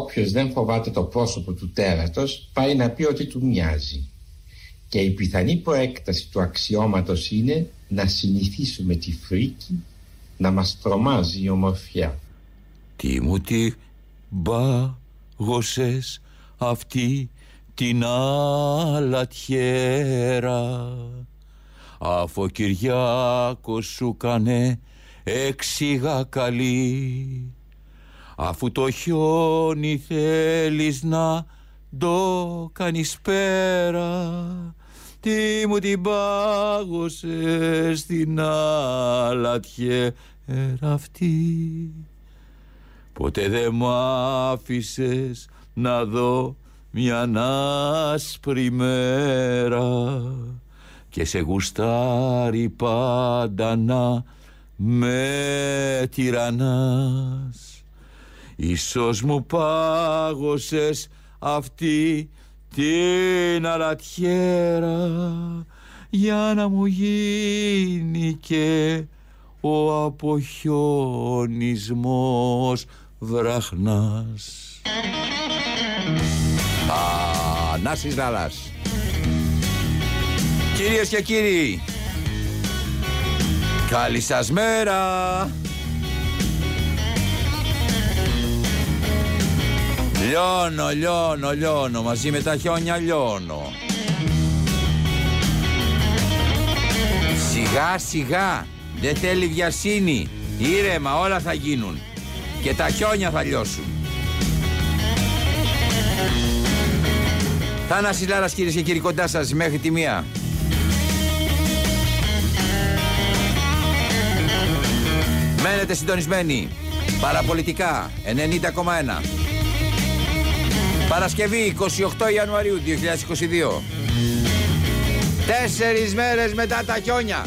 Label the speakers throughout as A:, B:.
A: Όποιος δεν φοβάται το πρόσωπο του τέρατος πάει να πει ότι του μοιάζει. Και η πιθανή προέκταση του αξιώματος είναι να συνηθίσουμε τη φρίκη να μας τρομάζει η ομορφιά.
B: Τι μου τι μπάγωσες αυτή την αλατιέρα αφού ο Κυριάκος σου κανε έξιγα καλή αφού το χιόνι θέλεις να το κάνεις πέρα τι μου την πάγωσες στην αλατιέρα αυτή. Ποτέ δεν μου άφησες να δω μια άσπρη μέρα και σε γουστάρει πάντα να με τυραννάς Ίσως μου πάγωσες αυτή την αλατιέρα για να μου γίνει και ο αποχιονισμός βραχνάς. Ανάσης Λάλας Κυρίες και κύριοι Καλή σας μέρα Λιώνω, λιώνω, λιώνω Μαζί με τα χιόνια λιώνω. Σιγά σιγά Δεν θέλει βιασύνη. Ήρεμα όλα θα γίνουν. Και τα χιόνια θα λιώσουν. Θάνασης Λάρας κυρίες και κύριοι κοντά σας μέχρι τη μία. Μένετε συντονισμένοι. Παραπολιτικά 90,1 Παρασκευή 28 Ιανουαρίου 2022 Τέσσερις μέρες μετά τα χιόνια.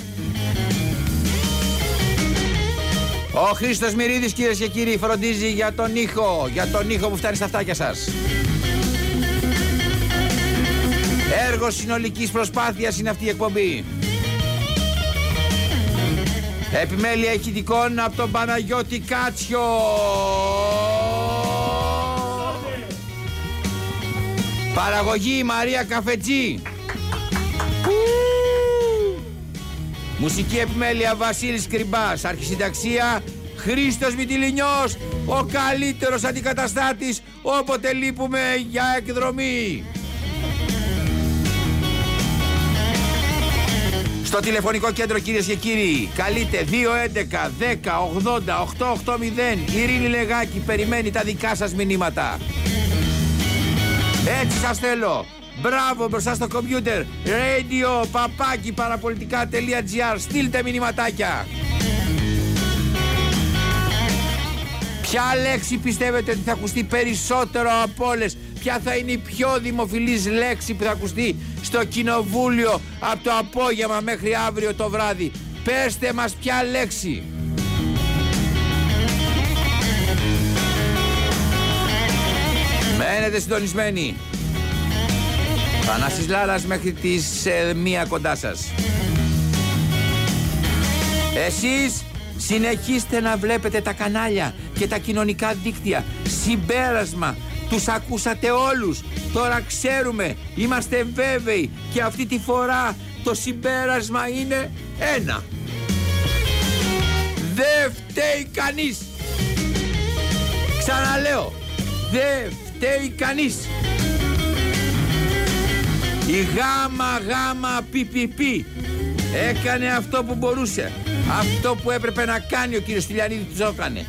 B: Ο Χρήστος Μυρίδης κυρίες και κύριοι φροντίζει για τον ήχο Για τον ήχο που φτάνει στα αυτάκια σας. Έργος συνολικής προσπάθειας είναι αυτή η εκπομπή. Επιμέλεια ηχητικών από τον Παναγιώτη Κάτσιο Παραγωγή Μαρία Καφετζή. Μουσική επιμέλεια Βασίλης Κρυμπάς. Αρχισυνταξία Χρήστος Μητυλινιός Ο καλύτερος αντικαταστάτης Όποτε λείπουμε για εκδρομή. Στο τηλεφωνικό κέντρο κυρίες και κύριοι καλείτε 211 10 80 880 Ειρήνη Λεγάκη περιμένει τα δικά σας μηνύματα Έτσι σας θέλω Μπράβο μπροστά στο κομπιούτερ Radio παπάκι παραπολιτικά.gr Στείλτε μηνυματάκια Ποια λέξη πιστεύετε ότι θα ακουστεί περισσότερο από όλες; Ποια θα είναι η πιο δημοφιλής λέξη που θα ακουστεί στο κοινοβούλιο από το απόγευμα μέχρι αύριο το βράδυ; Πέστε μας ποια λέξη. Μένετε συντονισμένοι. Θανάσης Λάρας μέχρι τις ε, μία κοντά σας. Εσείς συνεχίστε να βλέπετε τα κανάλια και τα κοινωνικά δίκτυα. Συμπέρασμα τους ακούσατε όλους. Τώρα ξέρουμε, είμαστε βέβαιοι και αυτή τη φορά το συμπέρασμα είναι ένα. Δεν φταίει κανείς. Ξαναλέω, δεν φταίει κανείς. Η γάμα γάμα πιπιπι έκανε αυτό που μπορούσε. Αυτό που έπρεπε να κάνει ο κύριος Τηλιανίδη του έκανε.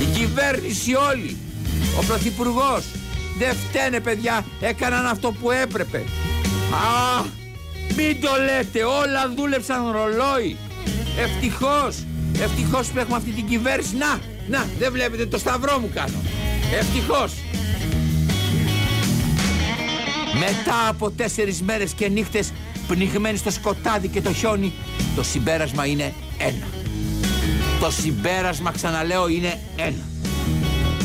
B: Η κυβέρνηση όλη, ο πρωθυπουργός, δεν φταίνε παιδιά, έκαναν αυτό που έπρεπε. Α, μην το λέτε, όλα δούλεψαν ρολόι. Ευτυχώς, ευτυχώς που έχουμε αυτή την κυβέρνηση. Να, να, δεν βλέπετε το σταυρό μου κάνω. Ευτυχώς. Μετά από τέσσερις μέρες και νύχτες πνιγμένοι στο σκοτάδι και το χιόνι, το συμπέρασμα είναι ένα. Το συμπέρασμα, ξαναλέω, είναι ένα.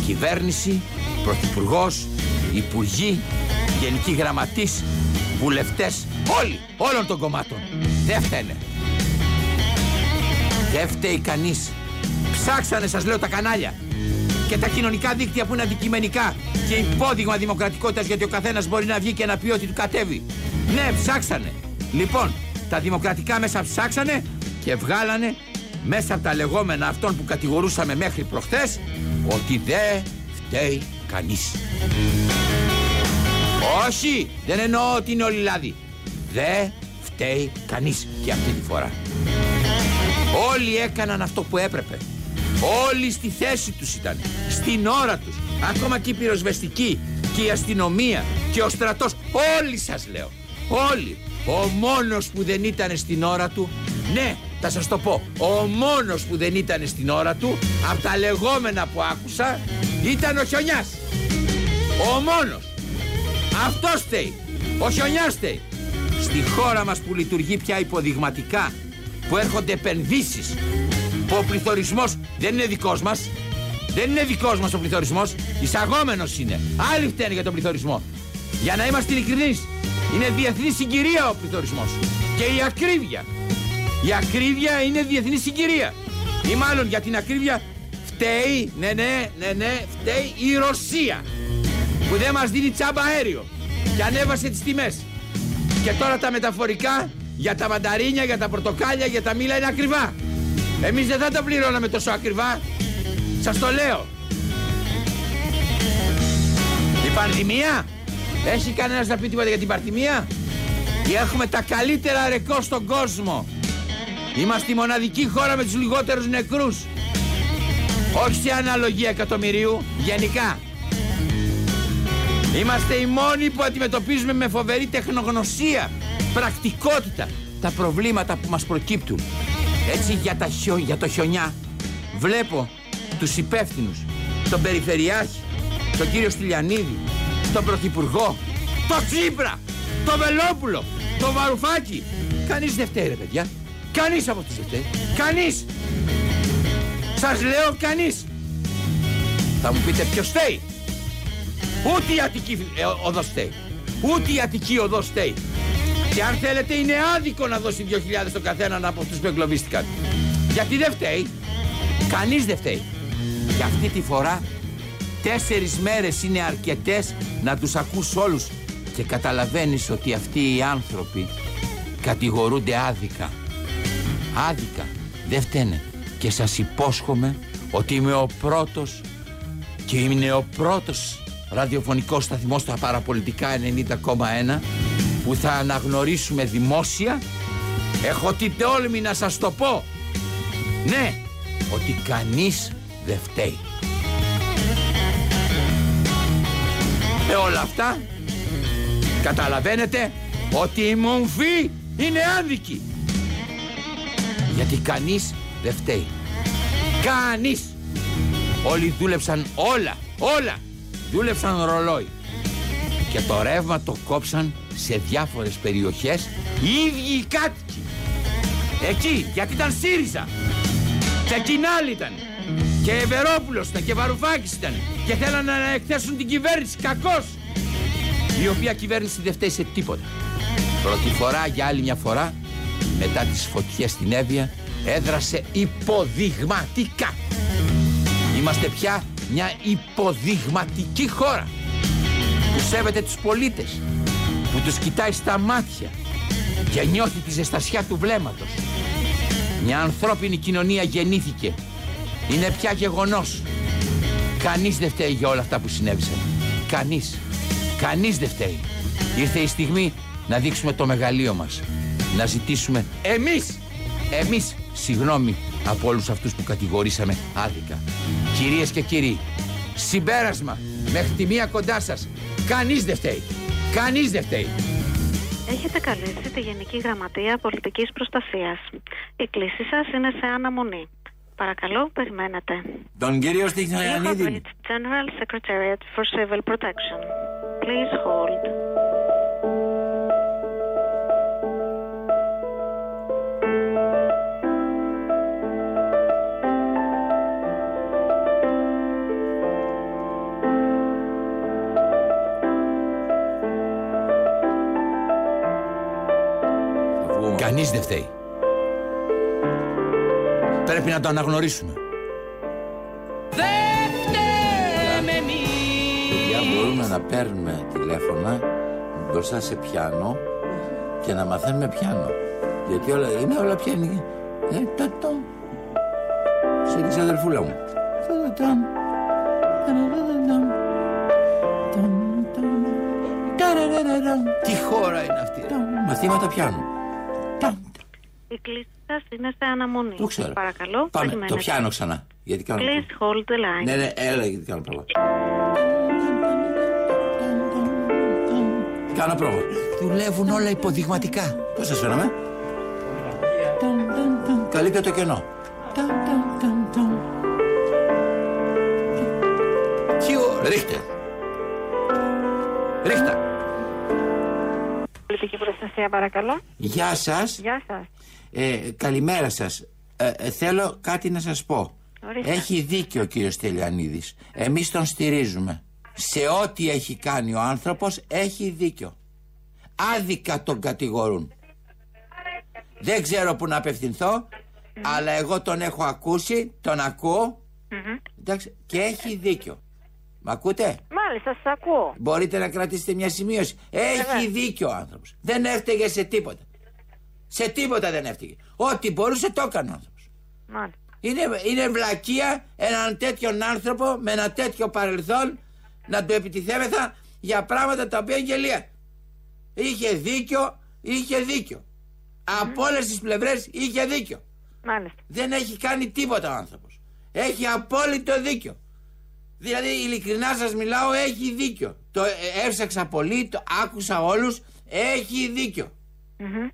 B: Κυβέρνηση, πρωθυπουργός, υπουργοί, γενικοί γραμματείς, βουλευτές, όλοι, όλων των κομμάτων. Δεν φταίνε. Δεν φταίει κανείς. Ψάξανε σας λέω τα κανάλια. Και τα κοινωνικά δίκτυα που είναι αντικειμενικά και υπόδειγμα δημοκρατικότητας γιατί ο καθένας μπορεί να βγει και να πει ότι του κατέβει. Ναι, ψάξανε. Λοιπόν, τα δημοκρατικά μέσα ψάξανε και βγάλανε μέσα από τα λεγόμενα αυτών που κατηγορούσαμε μέχρι προχθές ότι δεν φταίει κανείς. Όχι, δεν εννοώ ότι είναι όλοι λάδι. Δεν φταίει κανείς και αυτή τη φορά. Όλοι έκαναν αυτό που έπρεπε. Όλοι στη θέση τους ήταν. Στην ώρα τους. Ακόμα και η πυροσβεστική και η αστυνομία και ο στρατός. Όλοι σας λέω. Όλοι. Ο μόνος που δεν ήταν στην ώρα του. Ναι, θα σας το πω. Ο μόνος που δεν ήταν στην ώρα του από τα λεγόμενα που άκουσα ήταν ο Χιονιάς. Ο μόνος. Αυτό φταίει. Ο Χιονιάς φταίει. Στη χώρα μας που λειτουργεί πια υποδειγματικά που έρχονται επενδύσεις που ο πληθωρισμός δεν είναι δικός μας. Δεν είναι δικός μας ο πληθωρισμός. Εισαγόμενος είναι. Άλλοι φταίνουν για τον πληθωρισμό. Για να είμαστε ειλικρινείς είναι διεθνή συγκυρία ο πληθωρισμός. Και η ακρίβεια. Η ακρίβεια είναι διεθνή συγκυρία. Ή μάλλον για την ακρίβεια φταίει ναι ναι ναι ναι φταίει η Ρωσία που δεν μας δίνει τσάμπα αέριο και ανέβασε τις τιμές. Και τώρα τα μεταφορικά για τα μανταρίνια, για τα πορτοκάλια, για τα μήλα είναι ακριβά. Εμείς δεν θα τα πληρώναμε τόσο ακριβά. Σας το λέω. Η πανδημία; Έχει κανένας να πει τίποτα για την πανδημία; Έχουμε τα καλύτερα ρεκόρ στον κόσμο; Είμαστε η μοναδική χώρα με τους λιγότερους νεκρούς; Όχι σε αναλογία εκατομμυρίου, γενικά. Είμαστε οι μόνοι που αντιμετωπίζουμε με φοβερή τεχνογνωσία, πρακτικότητα, τα προβλήματα που μας προκύπτουν. Έτσι για, τα χιο, για το χιονιά βλέπω τους υπεύθυνους, τον Περιφερειάρχη, τον κύριο Στυλιανίδη, τον Πρωθυπουργό, τον Τσίπρα, τον Βελόπουλο, τον Βαρουφάκη. Κανείς δεν φταίει ρε παιδιά. Κανείς από τους δεν φταίει. Κανείς. Σας λέω κανείς. Θα μου πείτε ποιος φταίει. Ούτε η Αττική ε, οδός φταίει. Ούτε η Αττική οδός φταίει. Και αν θέλετε είναι άδικο να δώσει 2.000 στον καθέναν από αυτούς που εγκλωβίστηκαν. Γιατί δεν φταίει. Κανείς δεν φταίει. Και αυτή τη φορά τέσσερις μέρες είναι αρκετές να τους ακούς όλους και καταλαβαίνεις ότι αυτοί οι άνθρωποι κατηγορούνται άδικα. Άδικα. Δεν φταίνε. Και σας υπόσχομαι ότι είμαι ο πρώτος και είναι ο πρώτος ραδιοφωνικός σταθμός στα παραπολιτικά 90,1 που θα αναγνωρίσουμε δημόσια έχω την τόλμη να σας το πω. Ναι ότι κανείς δεν φταίει. Με όλα αυτά καταλαβαίνετε ότι η μομφή είναι άδικη γιατί κανείς δεν φταίει. Κανείς. Όλοι δούλεψαν όλα όλα. Δούλεψαν ρολόι. Και το ρεύμα το κόψαν σε διάφορες περιοχές οι ίδιοι οι κάτοικοι. Εκεί, γιατί ήταν ΣΥΡΙΖΑ. Και Κινάλ ήταν. Και Ευερόπουλος ήταν και Βαρουφάκης ήταν. Και θέλανε να εκθέσουν την κυβέρνηση, κακώς. Η οποία κυβέρνηση δεν φταίει σε τίποτα. Πρώτη φορά για άλλη μια φορά, μετά τις φωτιές στην Εύβοια, έδρασε υποδειγματικά. Είμαστε πια μια υποδειγματική χώρα που σέβεται τους πολίτες, που τους κοιτάει στα μάτια και νιώθει τη ζεστασιά του βλέμματος. Μια ανθρώπινη κοινωνία γεννήθηκε. Είναι πια γεγονός. Κανείς δεν φταίει για όλα αυτά που συνέβησαν. Κανείς. Κανείς δεν φταίει. Ήρθε η στιγμή να δείξουμε το μεγαλείο μας. Να ζητήσουμε εμείς, εμείς, συγγνώμη από όλους αυτούς που κατηγορήσαμε άδικα. Κυρίες και κύριοι, συμπέρασμα μέχρι τη μία κοντά σας. Κανείς δεν φταίει. Κανείς δεν φταίει.
C: Έχετε καλέσει τη Γενική Γραμματεία Πολιτικής Προστασίας. Η κλήση σας είναι σε αναμονή. Παρακαλώ, περιμένετε.
B: Τον κύριο Στυχνιανίδη.
C: General Secretariat for Civil Protection. Please hold.
B: Κανείς δεν φταίει. Πρέπει να το αναγνωρίσουμε.
D: Δεν φταίει
B: μπορούμε να παίρνουμε τηλέφωνα μπροστά σε πιάνο και να μαθαίνουμε πιάνο. Γιατί όλα είναι όλα πιάνη. Ε, τα το. Σε και αδερφούλα μου. Τι χώρα είναι αυτή. Μαθήματα πιάνου.
C: Η κλίση σα είναι σε αναμονή.
B: Το ξέρω.
C: Παρακαλώ.
B: Πάμε,
C: περιμένετε.
B: το πιάνω ξανά. Γιατί κάνω.
C: Please hold the line.
B: Ναι, ναι, έλα γιατί κάνω πρόβα. Κάνω πρόβα. Δουλεύουν όλα υποδειγματικά. Πώς σας φαίνομαι; Καλή και το κενό. Τι ώρα. Ρίχτε. Ρίχτε.
C: Πολιτική προστασία, παρακαλώ.
B: Γεια σας.
C: Γεια σας.
B: Ε, καλημέρα σας. Ε, ε, θέλω κάτι να σας πω.
C: Ορίστε.
B: Έχει δίκιο ο κύριος Τελιανίδης. Εμείς τον στηρίζουμε. Σε ό,τι έχει κάνει ο άνθρωπος έχει δίκιο. Άδικα τον κατηγορούν. Δεν ξέρω που να απευθυνθώ, αλλά εγώ τον έχω ακούσει, τον ακούω, εντάξει, και έχει δίκιο. Μ' ακούτε;
C: Μάλιστα, σας ακούω.
B: Μπορείτε να κρατήσετε μια σημείωση. Έχει
C: Βέβαια.
B: δίκιο ο άνθρωπος. Δεν έφταιγε σε τίποτα. Σε τίποτα δεν έφταιγε. Ό,τι μπορούσε το έκανε ο άνθρωπος.
C: Μάλιστα.
B: Είναι, είναι βλακεία έναν τέτοιον άνθρωπο με ένα τέτοιο παρελθόν να το επιτιθέμεθα για πράγματα τα οποία είναι γελία. Είχε δίκιο, είχε δίκιο. Από όλες τις πλευρές είχε δίκιο.
C: Μάλιστα.
B: Δεν έχει κάνει τίποτα ο άνθρωπος. Έχει απόλυτο δίκιο. Δηλαδή, ειλικρινά σας μιλάω, έχει δίκιο. Το ε, έψαξα πολύ, το άκουσα όλους. Έχει δίκιο.
C: Μμμ.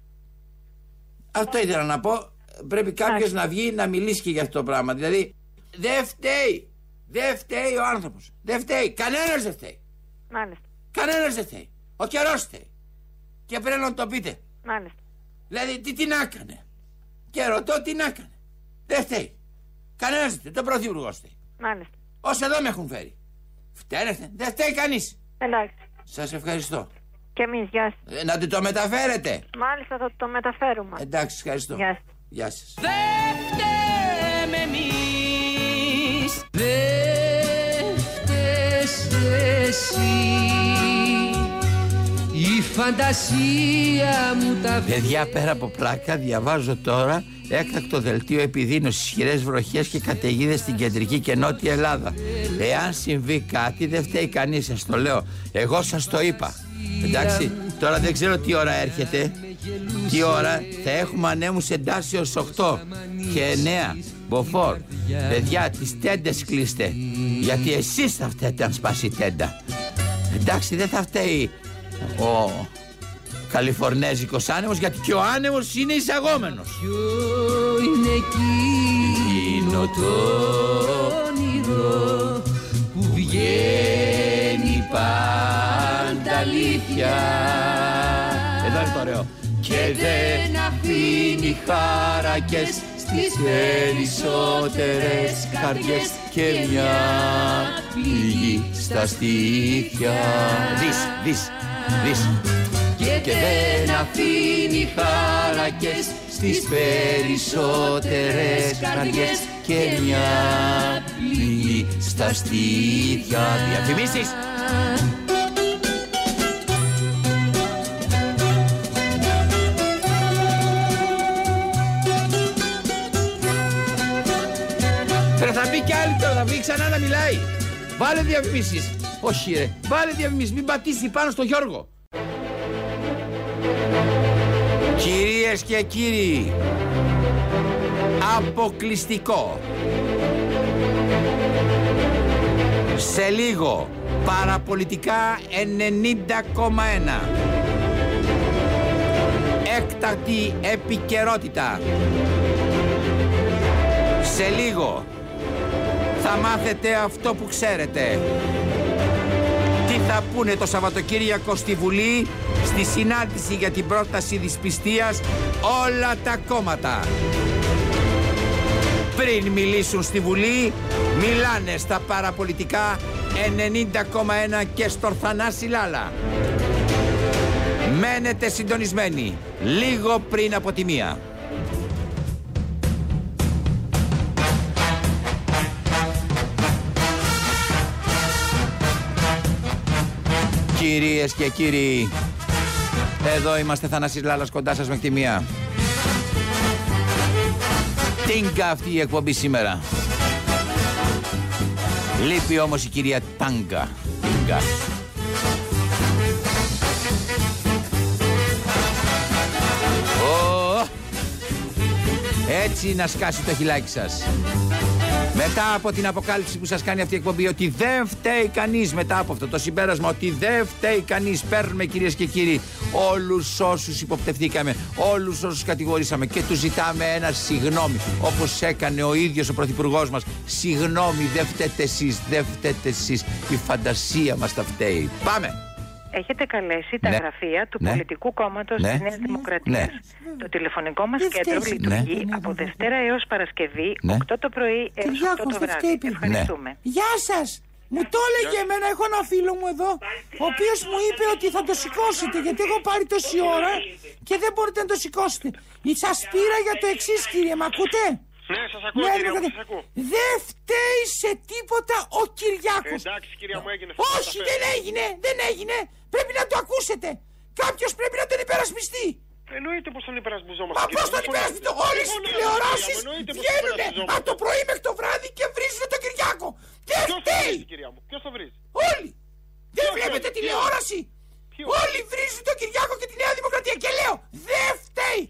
B: Αυτό ήθελα να πω. Πρέπει κάποιος
C: Μάλιστα.
B: να βγει να μιλήσει και για αυτό το πράγμα. Δηλαδή, δεν φταίει. Δεν φταίει ο άνθρωπος. Δεν φταίει. Κανένας δεν φταίει.
C: Μάλιστα.
B: Κανένας δεν φταίει. Ο καιρός φταίει. Και πρέπει να το πείτε.
C: Μάλιστα.
B: Δηλαδή, τι την έκανε. Και ρωτώ τι να έκανε. Δεν φταίει. Κανένας δεν φταίει. Το πρωθυπουργό φταίει.
C: Μάλιστα.
B: Όσοι εδώ με έχουν φέρει. Φταίνε, δεν φταίει κανείς.
C: Εντάξει.
B: Σας ευχαριστώ.
C: Και εμείς, γεια σας.
B: Ε, να του το μεταφέρετε.
C: Μάλιστα, θα το μεταφέρουμε.
B: Εντάξει, ευχαριστώ.
C: Γεια σας.
B: Γεια σας.
D: Δεν φταίμε εμείς Δεν φταίς εσύ Η φαντασία μου τα
B: Παιδιά, πέρα από πλάκα, διαβάζω τώρα έκτακτο δελτίο επιδείνωσης, ισχυρές βροχές και καταιγίδες στην κεντρική και νότια Ελλάδα. Εάν συμβεί κάτι, δεν φταίει κανείς, σας το λέω. Εγώ σας το είπα. Εντάξει, τώρα δεν ξέρω τι ώρα έρχεται. Τι ώρα θα έχουμε ανέμους εντάσσεω 8 και 9. Μποφόρ. Παιδιά, τις τέντες κλείστε. Γιατί εσείς θα φταίτε αν σπάσει η τέντα. Εντάξει, δεν θα φταίει ο Καλιφορνέζικος άνεμος γιατί και ο άνεμος είναι εισαγόμενος.
D: Ποιο είναι εκείνο το όνειρο που βγαίνει πάντα αλήθεια
B: Εδώ είναι το ωραίο. Και δεν αφήνει χάρακες στις περισσότερες καρδιές και μια πληγή στα στήθια. Δεις, δεις, δεις. Και δεν αφήνει χάρακες στις περισσότερες καρδιές και μια πληγή στα στήθια. Διαφημίσεις. Τώρα θα μπει κι άλλη τώρα, θα μπει ξανά να μιλάει. Βάλε διαφημίσεις. Όχι ρε, βάλε διαφημίσεις, μην πατήσει πάνω στο Γιώργο. Κυρίες και κύριοι, αποκλειστικό. Σε λίγο, παραπολιτικά 90,1. Έκτακτη επικαιρότητα. Σε λίγο θα μάθετε αυτό που ξέρετε. Τι θα πούνε το Σαββατοκύριακο στη Βουλή στη συνάντηση για την πρόταση δυσπιστίας όλα τα κόμματα. Πριν μιλήσουν στη Βουλή, μιλάνε στα παραπολιτικά 90,1 και στο Θανάση Λάλα. Μένετε συντονισμένοι, λίγο πριν από τη μία. Κυρίες και κύριοι, εδώ είμαστε Θανάσης Λάλας κοντά σας με τη μία. Τίνκα αυτή η εκπομπή σήμερα; Λείπει όμως η κυρία Τάγκα. Τίνκα. Ω, Έτσι να σκάσει το χιλάκι σας. Μετά από την αποκάλυψη που σας κάνει αυτή η εκπομπή ότι δεν φταίει κανείς μετά από αυτό το συμπέρασμα ότι δεν φταίει κανείς παίρνουμε κυρίες και κύριοι όλους όσους υποπτευθήκαμε όλους όσους κατηγορήσαμε και τους ζητάμε ένα συγγνώμη όπως έκανε ο ίδιος ο Πρωθυπουργός μας. Συγγνώμη δεν φταίτε εσείς δεν φταίτε εσείς. Η φαντασία μας τα φταίει. Πάμε
E: Έχετε καλέσει τα
B: Ναι.
E: γραφεία του
B: Ναι.
E: πολιτικού κόμματος
B: Ναι.
E: της Νέας Δημοκρατίας.
B: Ναι.
E: Το τηλεφωνικό μας
F: Δεν
E: κέντρο
F: φταίει.
E: λειτουργεί
F: Ναι.
E: από Δευτέρα έως Παρασκευή,
B: Ναι.
E: 8 το πρωί έως 8
F: Κυριάκος,
E: το
F: δεν
E: βράδυ.
F: φταίει, παιδί.
E: Ευχαριστούμε.
F: Γεια σας! Μου το έλεγε εμένα, έχω ένα φίλο μου εδώ, ο οποίος μου είπε ότι θα το σηκώσετε, γιατί έχω πάρει τόση ώρα και δεν μπορείτε να το σηκώσετε. Σας πήρα για το εξής, κύριε, μ' ακούτε;
G: Ναι, σας ακούω,
F: Ναι,
G: κυρία μου,
F: ναι,
G: σας ακούω.
F: Δεν φταίει σε τίποτα ο Κυριάκος.
G: Εντάξει, κυρία μου, έγινε.
F: Όχι, δεν έγινε, δεν έγινε. Πρέπει να το ακούσετε. Κάποιος πρέπει να τον υπερασπιστεί.
G: Εννοείται πως τον υπερασπιζόμαστε.
F: Μα
G: κύριε
F: πώς
G: μου,
F: τον
G: δεν
F: υπερασπιστεί,
G: φωνάζετε.
F: Όλες
G: Δεν
F: οι
G: φωνάζετε,
F: τηλεοράσεις
G: κυρία μου, εννοείται πως τον
F: βγαίνουν
G: υπερασπιζόμαστε.
F: από το πρωί μέχρι το βράδυ και βρίζουν τον Κυριάκο. Δεν
G: Ποιος το
F: φταίει.
G: βρίζει, κυρία μου, ποιος το βρίζει;
F: Όλοι! Δεν
G: Ποιος,
F: βλέπετε
G: ποιος,
F: τηλεόραση!
G: Ποιος;
F: Όλοι βρίζουν τον Κυριάκο και τη Νέα Δημοκρατία και λέω δεν φταίει!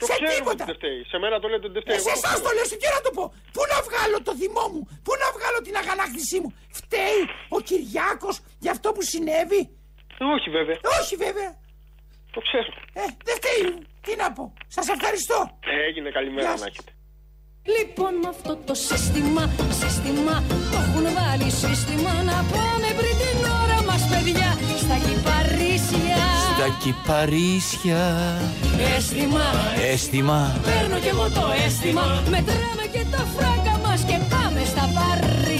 G: Το
F: σε
G: ξέρουμε
F: τίποτα!
G: ότι δεν φταίει. Σε μένα το λέτε ότι δεν
F: Ε,
G: φταίει.
F: σε
G: εγώ
F: εσάς
G: ξέρω.
F: το λέω στην και να το πω! Πού να βγάλω το θυμό μου, πού να βγάλω την αγανάκτησή μου! Φταίει ο Κυριάκος για αυτό που συνέβη!
G: Όχι βέβαια.
F: Όχι βέβαια!
G: Το ξέρω.
F: Ε, δεν φταίει! Τι να πω! Σας ευχαριστώ!
G: Έγινε καλημέρα
F: Γεια
G: να
F: σας.
G: έχετε.
D: Λοιπόν με αυτό το σύστημα, σύστημα Το έχουν βάλει σύστημα Να πάμε πριν την ώρα μας παιδιά Στα κυπαρίσια
B: Τα κυπαρίσια
D: Αίσθημα,
B: Αίσθημα
D: παίρνω κι εγώ το αίσθημα Μετράμε και τα φράγκα μας Και πάμε στα Παρίσια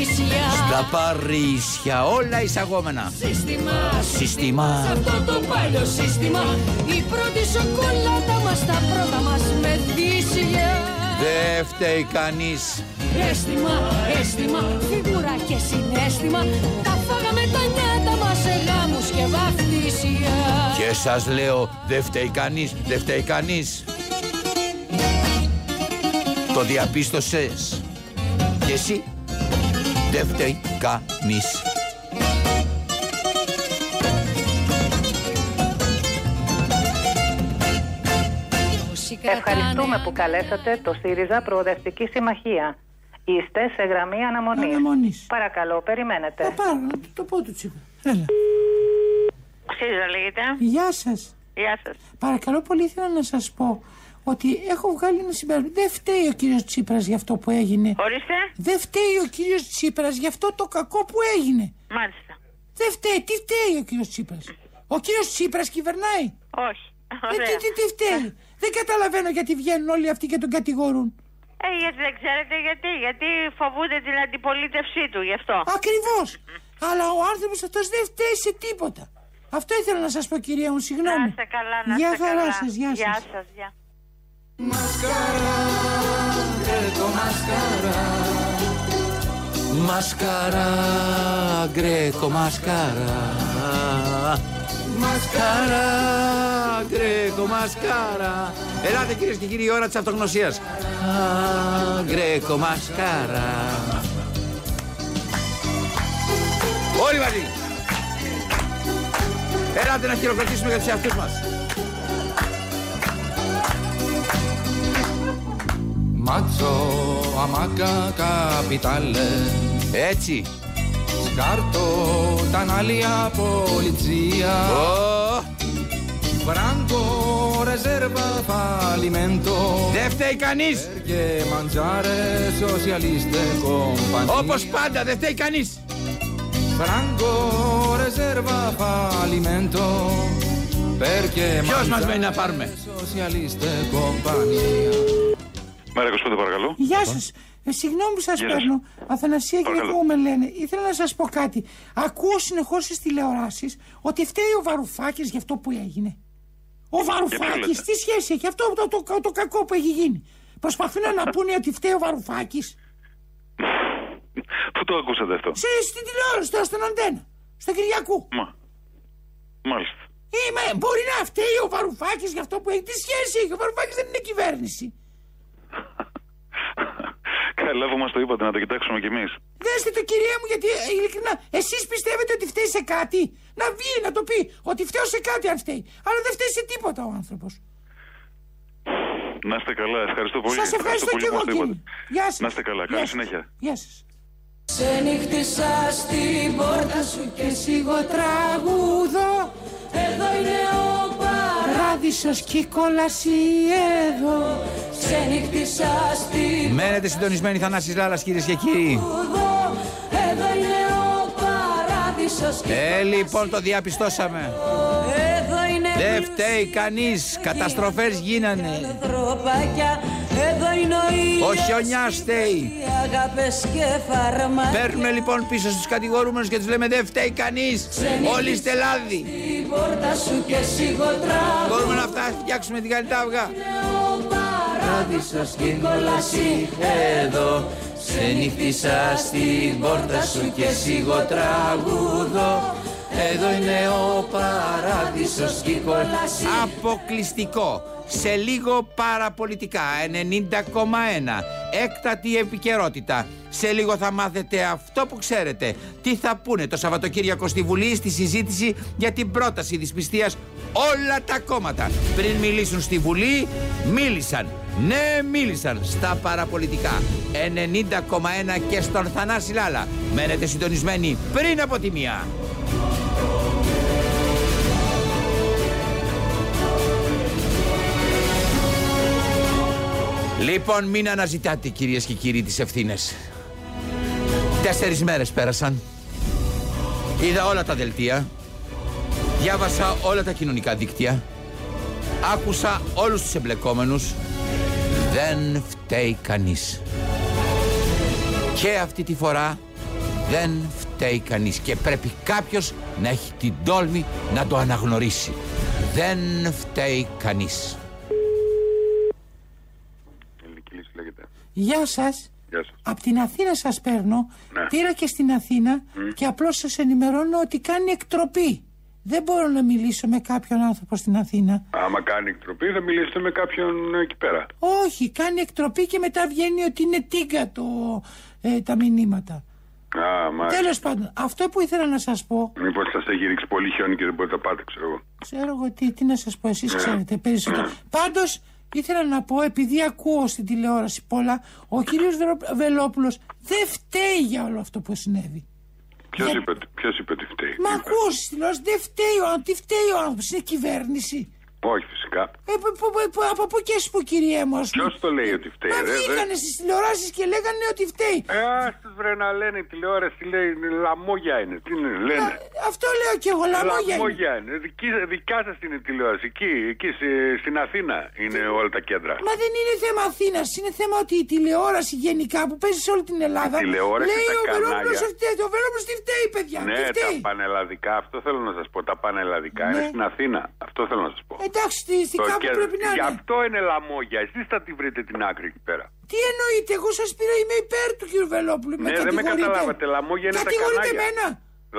B: Τα Παρίσια όλα εισαγόμενα.
D: Σύστημα,
B: Σύστημα.
D: Σε αυτό το παλιό σύστημα Η πρώτη σοκολάτα μας Τα πρώτα μας μεθύσια
B: Δεν φταίει κανείς.
D: Αίσθημα, αίσθημα, φιγούρα και συνέστημα Τα φάγαμε τα νιάτα μας σε γάμους και βαφτίσια.
B: Και σας λέω δεν φταίει κανείς Δεν φταίει κανείς. Το διαπίστωσες. Και εσύ Δεν φταίει κανείς
E: Ευχαριστούμε που καλέσατε το ΣΥΡΙΖΑ Προοδευτική Συμμαχία. Είστε σε γραμμή αναμονής.
F: Αναμονής.
E: Παρακαλώ, περιμένετε.
F: Θα πάρω να του το πω του Τσίπρα. Έλα.
E: ΣΥΡΙΖΑ λέγεται.
F: Γεια σας.
E: Γεια σας.
F: Παρακαλώ πολύ ήθελα να σας πω ότι έχω βγάλει ένα συμπέρασμα. Δεν φταίει ο κύριος Τσίπρας για αυτό που έγινε.
E: Ορίστε.
F: Δεν φταίει ο κύριος Τσίπρας για αυτό το κακό που έγινε.
E: Μάλιστα.
F: Δεν φταίει. Τι φταίει ο κύριος Τσίπρας. Ο κύριος Τσίπρας κυβερνάει.
E: Όχι.
F: Ε, τι, τι, τι φταίει. Δεν καταλαβαίνω γιατί βγαίνουν όλοι αυτοί και τον κατηγορούν.
E: Ε, γιατί δεν ξέρετε γιατί. Γιατί φοβούνται την αντιπολίτευσή του, γι' αυτό.
F: Ακριβώς. Αλλά ο άνθρωπος αυτός δεν φταίει σε τίποτα. Αυτό ήθελα να σας πω κυρία μου, συγγνώμη.
E: Να είστε καλά, να
F: Γεια
E: είστε
F: χαρά
E: καλά.
F: σας, γεια σας.
E: σας, γεια.
B: Μασκαρά Γκρέκο μασκαρά. Μασκαρά Γκρέκο μασκαρά. Ελάτε κυρίες και κύριοι η ώρα της αυτογνωσίας. Α, Γκρέκο μασκαρά. Όλοι μαζί. Ελάτε να χειροκροτήσουμε για τους εαυτούς μας
H: Μάτσο, αμάκα, καπιτάλε.
B: Έτσι.
H: Σκάρτο, ήταν άλλη
B: πολιτσία.
H: Φράγκο, ρεζέρβα, φαλιμέντο.
B: Δεν φταίει κανείς.
H: Και μαντζάρες, σοσιαλίστε, κομπάνια.
B: Όπως πάντα, δεν φταίει κανείς.
H: Φράγκο, ρεζέρβα, φαλιμέντο.
B: Ποιος μας μένει να πάρουμε;
H: Σοσιαλίστε, κομπανία.
G: Μέρα 25 παρακαλώ.
F: Γεια σας. Ε, συγγνώμη που σας
G: Γεια σας.
F: παίρνω. Αθανασία
G: Παρακαλώ.
F: Κυριακού με λένε. Ήθελα να σας πω κάτι. Ακούω συνεχώς στις τηλεοράσεις ότι φταίει ο Βαρουφάκης για αυτό που έγινε. Ο Βαρουφάκης,
G: λέτε;
F: τι σχέση έχει; Αυτό το, το, το, το κακό που έχει γίνει. Προσπαθούν να πούνε ότι φταίει ο Βαρουφάκης.
G: Πού το ακούσατε αυτό;
F: Σε, στην τηλεόραση τώρα, στον αντένα. Στον Κυριακού.
G: Μα.
I: Μάλιστα.
F: Είμαι, μπορεί να φταίει ο Βαρουφάκης για αυτό που έχει. Τι σχέση έχει, ο Βαρουφάκης δεν είναι κυβέρνηση.
I: Καλά που μας το είπατε να το κοιτάξουμε κι εμείς.
F: Δέστε το κυρία μου, γιατί ε, ειλικρινά, εσείς πιστεύετε ότι φταίει σε κάτι; Να βγει, να το πει. Ότι φταίω σε κάτι αν φταίει. Αλλά δεν φταίει σε τίποτα ο άνθρωπος.
I: Να είστε καλά, ευχαριστώ πολύ.
F: Σας ευχαριστώ
I: πολύ
F: και
I: που
F: εγώ
I: μας το
F: κύριε.
I: είπατε.
F: Γεια σας.
I: Να είστε καλά, καλή συνέχεια.
F: Γεια σας.
J: Ξενύχτησα στην πόρτα σου και σίγω τραγούδο Εδώ είναι ο
F: Παράδεισος και η κόλαση εδώ.
J: Ξενύχτησα στην
B: Μένετε συντονισμένοι Θανάσης Λάλας κυρίες και κύριοι.
J: πόρτα Εδώ είναι ο παράδεισος και
B: Ε, λοιπόν το διαπιστώσαμε.
J: Εδώ είναι
B: Δεν φταίει κανείς. Καταστροφές γίνανε.
J: τροπάκια Εδώ είναι ο ήλιος
B: Ο χιονιάς φταίει.
J: Οι αγάπες και φαρμάκια
B: Παίρνουμε λοιπόν πίσω στους κατηγορούμενους και τους λέμε δεν φταίει κανείς. Όλοι είστε λάδι.
J: Στην πόρτα σου και σίγω τραγούδο
B: Μπορούμε να φτά- φτιάξουμε την καλή τάβγα.
J: Ο παράδεισος και η κόλαση. Εδώ Ξενύχτησα στην πόρτα σου και σίγω τραγούδο Εδώ είναι ο παράδεισος και η κόλαση
B: Αποκλειστικό. Σε λίγο παραπολιτικά. 90,1. Έκτατη επικαιρότητα. Σε λίγο θα μάθετε αυτό που ξέρετε. Τι θα πούνε το Σαββατοκύριακο στη Βουλή στη συζήτηση για την πρόταση δυσπιστίας όλα τα κόμματα. Πριν μιλήσουν στη Βουλή, μίλησαν. Ναι, μίλησαν στα παραπολιτικά. 90,1 και στον Θανάση Λάλα. Μένετε συντονισμένοι πριν από τη μία. Λοιπόν, μην αναζητάτε κυρίες και κύριοι τις ευθύνες. Τέσσερις μέρες πέρασαν. Είδα όλα τα δελτία. Διάβασα όλα τα κοινωνικά δίκτυα. Άκουσα όλους τους εμπλεκόμενους. Δεν φταίει κανείς. Και αυτή τη φορά δεν φταίει κανείς. Και πρέπει κάποιος να έχει την τόλμη να το αναγνωρίσει. Δεν φταίει κανείς.
I: Ελληνική λύση λέγεται.
F: Γεια σας.
I: Γεια σας.
F: Από την Αθήνα σας παίρνω.
I: Ναι.
F: Πήρα και στην Αθήνα και απλώς σας ενημερώνω ότι κάνει εκτροπή. Δεν μπορώ να μιλήσω με κάποιον άνθρωπο στην Αθήνα.
I: Άμα κάνει εκτροπή θα μιλήσετε με κάποιον εκεί πέρα.
F: Όχι, κάνει εκτροπή και μετά βγαίνει ότι είναι τίγκα το, ε, τα μηνύματα.
I: Α, μα.
F: Τέλος πάντων, αυτό που ήθελα να σας πω,
I: Μήπως σας έχει ρίξει πολύ χιόνι και δεν μπορείτε να πάτε, ξέρω εγώ.
F: ξέρω εγώ τι, τι να σας πω, εσείς ξέρετε περισσότερο. Πάντως, ήθελα να πω, επειδή ακούω στην τηλεόραση πολλά, ο κύριος Βελόπουλος δεν φταίει για όλο αυτό που συνέβη.
I: Ποιος
F: Για-
I: είπε, ότι- ποιος είπε ότι φταίει;
F: Μα ακούω στην τηλεόραση, δεν φταίει ο άνθρωπο. Τι φταίει ο άνθρωπος, είναι κυβέρνηση.
I: Όχι φυσικά.
F: Ε, που- που- που- που- από πού και εσύ που κυρία μου, ας πούμε.
I: Ποιος το λέει ότι φταίει,
F: Μα
I: ρε,
F: βγήκανε
I: δε;
F: στις τηλεοράσεις και λέγανε ότι φταίει.
I: Ε, άστος βρε να λένε η τηλεόραση, λέει, λαμόγια είναι. Τι είναι, λένε.
F: Αυτό λέω και εγώ, λαμόγια. είναι.
I: Λαμόγια είναι. Δική, δικά σας είναι η τηλεόραση. Εκεί, εκεί στη- στην Αθήνα είναι όλα τα κέντρα.
F: Μα δεν είναι θέμα Αθήνας, είναι θέμα ότι η τηλεόραση γενικά που παίζει σε όλη την Ελλάδα.
I: Η τηλεόραση,
F: λέει
I: τα
F: ο Βελόπουλο
I: κανάλια.
F: φταίει. Ο Βελόπουλο τι φταίει, παιδιά.
I: Ναι,
F: τι
I: τα
F: φταίει.
I: πανελλαδικά, αυτό θέλω να σας πω. Τα πανελλαδικά
F: Ναι.
I: είναι στην Αθήνα. Αυτό θέλω να σας πω.
F: Εντάξει, στη, στη
I: Το
F: κάπου
I: και-
F: πρέπει να
I: Γι'
F: είναι.
I: αυτό είναι λαμόγια. Εσείς θα τη βρείτε την άκρη εκεί πέρα.
F: Τι εννοείτε, εγώ σας πήρα, είμαι υπέρ του κύριου Βελόπουλου.
I: Ναι, δεν με
F: κατηγορείτε.
I: καταλάβατε. Λαμόγια είναι τα
F: Κατηγορείτε
I: κανάλια.
F: εμένα.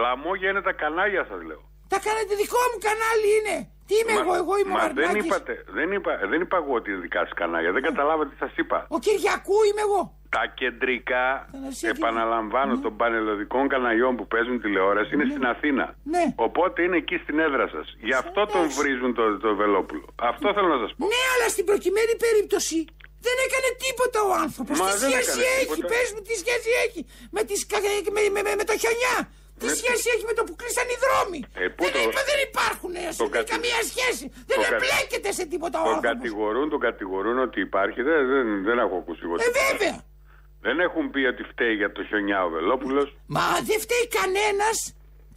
I: Λαμόγια είναι τα κανάλια σας λέω.
F: Τα κάνετε δικό μου κανάλι είναι. Τι είμαι
I: Μα-
F: εγώ, εγώ είμαι ο
I: Μα δεν
F: Βαρνάκης.
I: είπατε, δεν είπα, δεν είπα εγώ ότι είναι δικά σας κανάλια. Δεν καταλάβατε τι σας είπα.
F: Ο Κυριακού είμαι εγώ.
I: Τα κεντρικά,
F: Θανασία,
I: επαναλαμβάνω, των πανελλαδικών καναλιών που παίζουν τηλεόραση είναι στην Αθήνα.
F: Ναι.
I: Οπότε είναι εκεί στην έδρα σας. Γι' αυτό τον
F: Εντάξει.
I: βρίζουν το, το Βελόπουλο. Αυτό θέλω να σας πω.
F: Ναι, αλλά στην προκειμένη περίπτωση δεν έκανε τίποτα ο άνθρωπος.
I: Μα
F: Τι
I: δεν
F: σχέση
I: έκανε
F: έχει,
I: τίποτα.
F: πες μου, τι σχέση έχει με, τις, κα- με, με, με, με το χιονιά. Τι
I: Με-
F: σχέση έχει με το που κλείσαν οι δρόμοι;
I: Ε, πού
F: δεν,
I: το-
F: είπα, δεν υπάρχουν, ε,
I: το
F: δεν
I: κατη-
F: καμία σχέση. Δεν
I: το κα-
F: εμπλέκεται σε τίποτα ο
I: Τον
F: άνθρωπος.
I: κατηγορούν, τον κατηγορούν ότι υπάρχει. Δεν, δεν, δεν έχω ακούσει εγώ.
F: Ε,
I: τίποτα.
F: βέβαια.
I: Δεν έχουν πει ότι φταίει για το χιονιά ο Βελόπουλος.
F: Μα δεν φταίει κανένας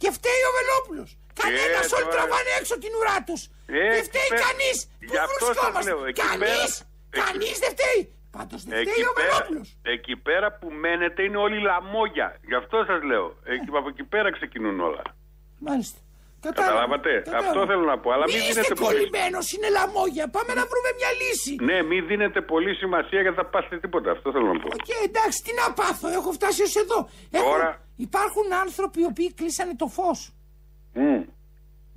F: και φταίει ο Βελόπουλος. Κανένας, όλοι
I: τώρα-
F: τραβάνε έξω την ουρά τους.
I: Ε,
F: δεν
I: εκεί
F: φταίει
I: πέρα-
F: κανείς. Πού
I: Γι' αυτό σας
F: βρισκόμαστε;
I: λέω, εκεί
F: Κανείς.
I: πέρα- εκεί-
F: Κανείς δεν φταίει. Πάντως δεν
I: Εκεί
F: φταίει ο
I: πέρα,
F: Βελόπουλο.
I: εκεί πέρα που μένετε είναι όλοι λαμόγια. Γι' αυτό σας λέω. Εκεί, από εκεί πέρα ξεκινούν όλα.
F: Μάλιστα.
I: Καταλάβατε; Αυτό θέλω να πω, αλλά μην
F: μην είστε
I: δίνετε πολύ-
F: κολλημένος, είναι λαμόγια. Πάμε να βρούμε μια λύση.
I: Ναι, μην δίνετε πολύ σημασία γιατί θα πάθετε τίποτα. Αυτό θέλω να πω.
F: Και εντάξει, τι να πάθω, έχω φτάσει ως εδώ. Έχω-
I: Τώρα-
F: Υπάρχουν άνθρωποι οι οποίοι κλείσανε το φως.
I: Μμ.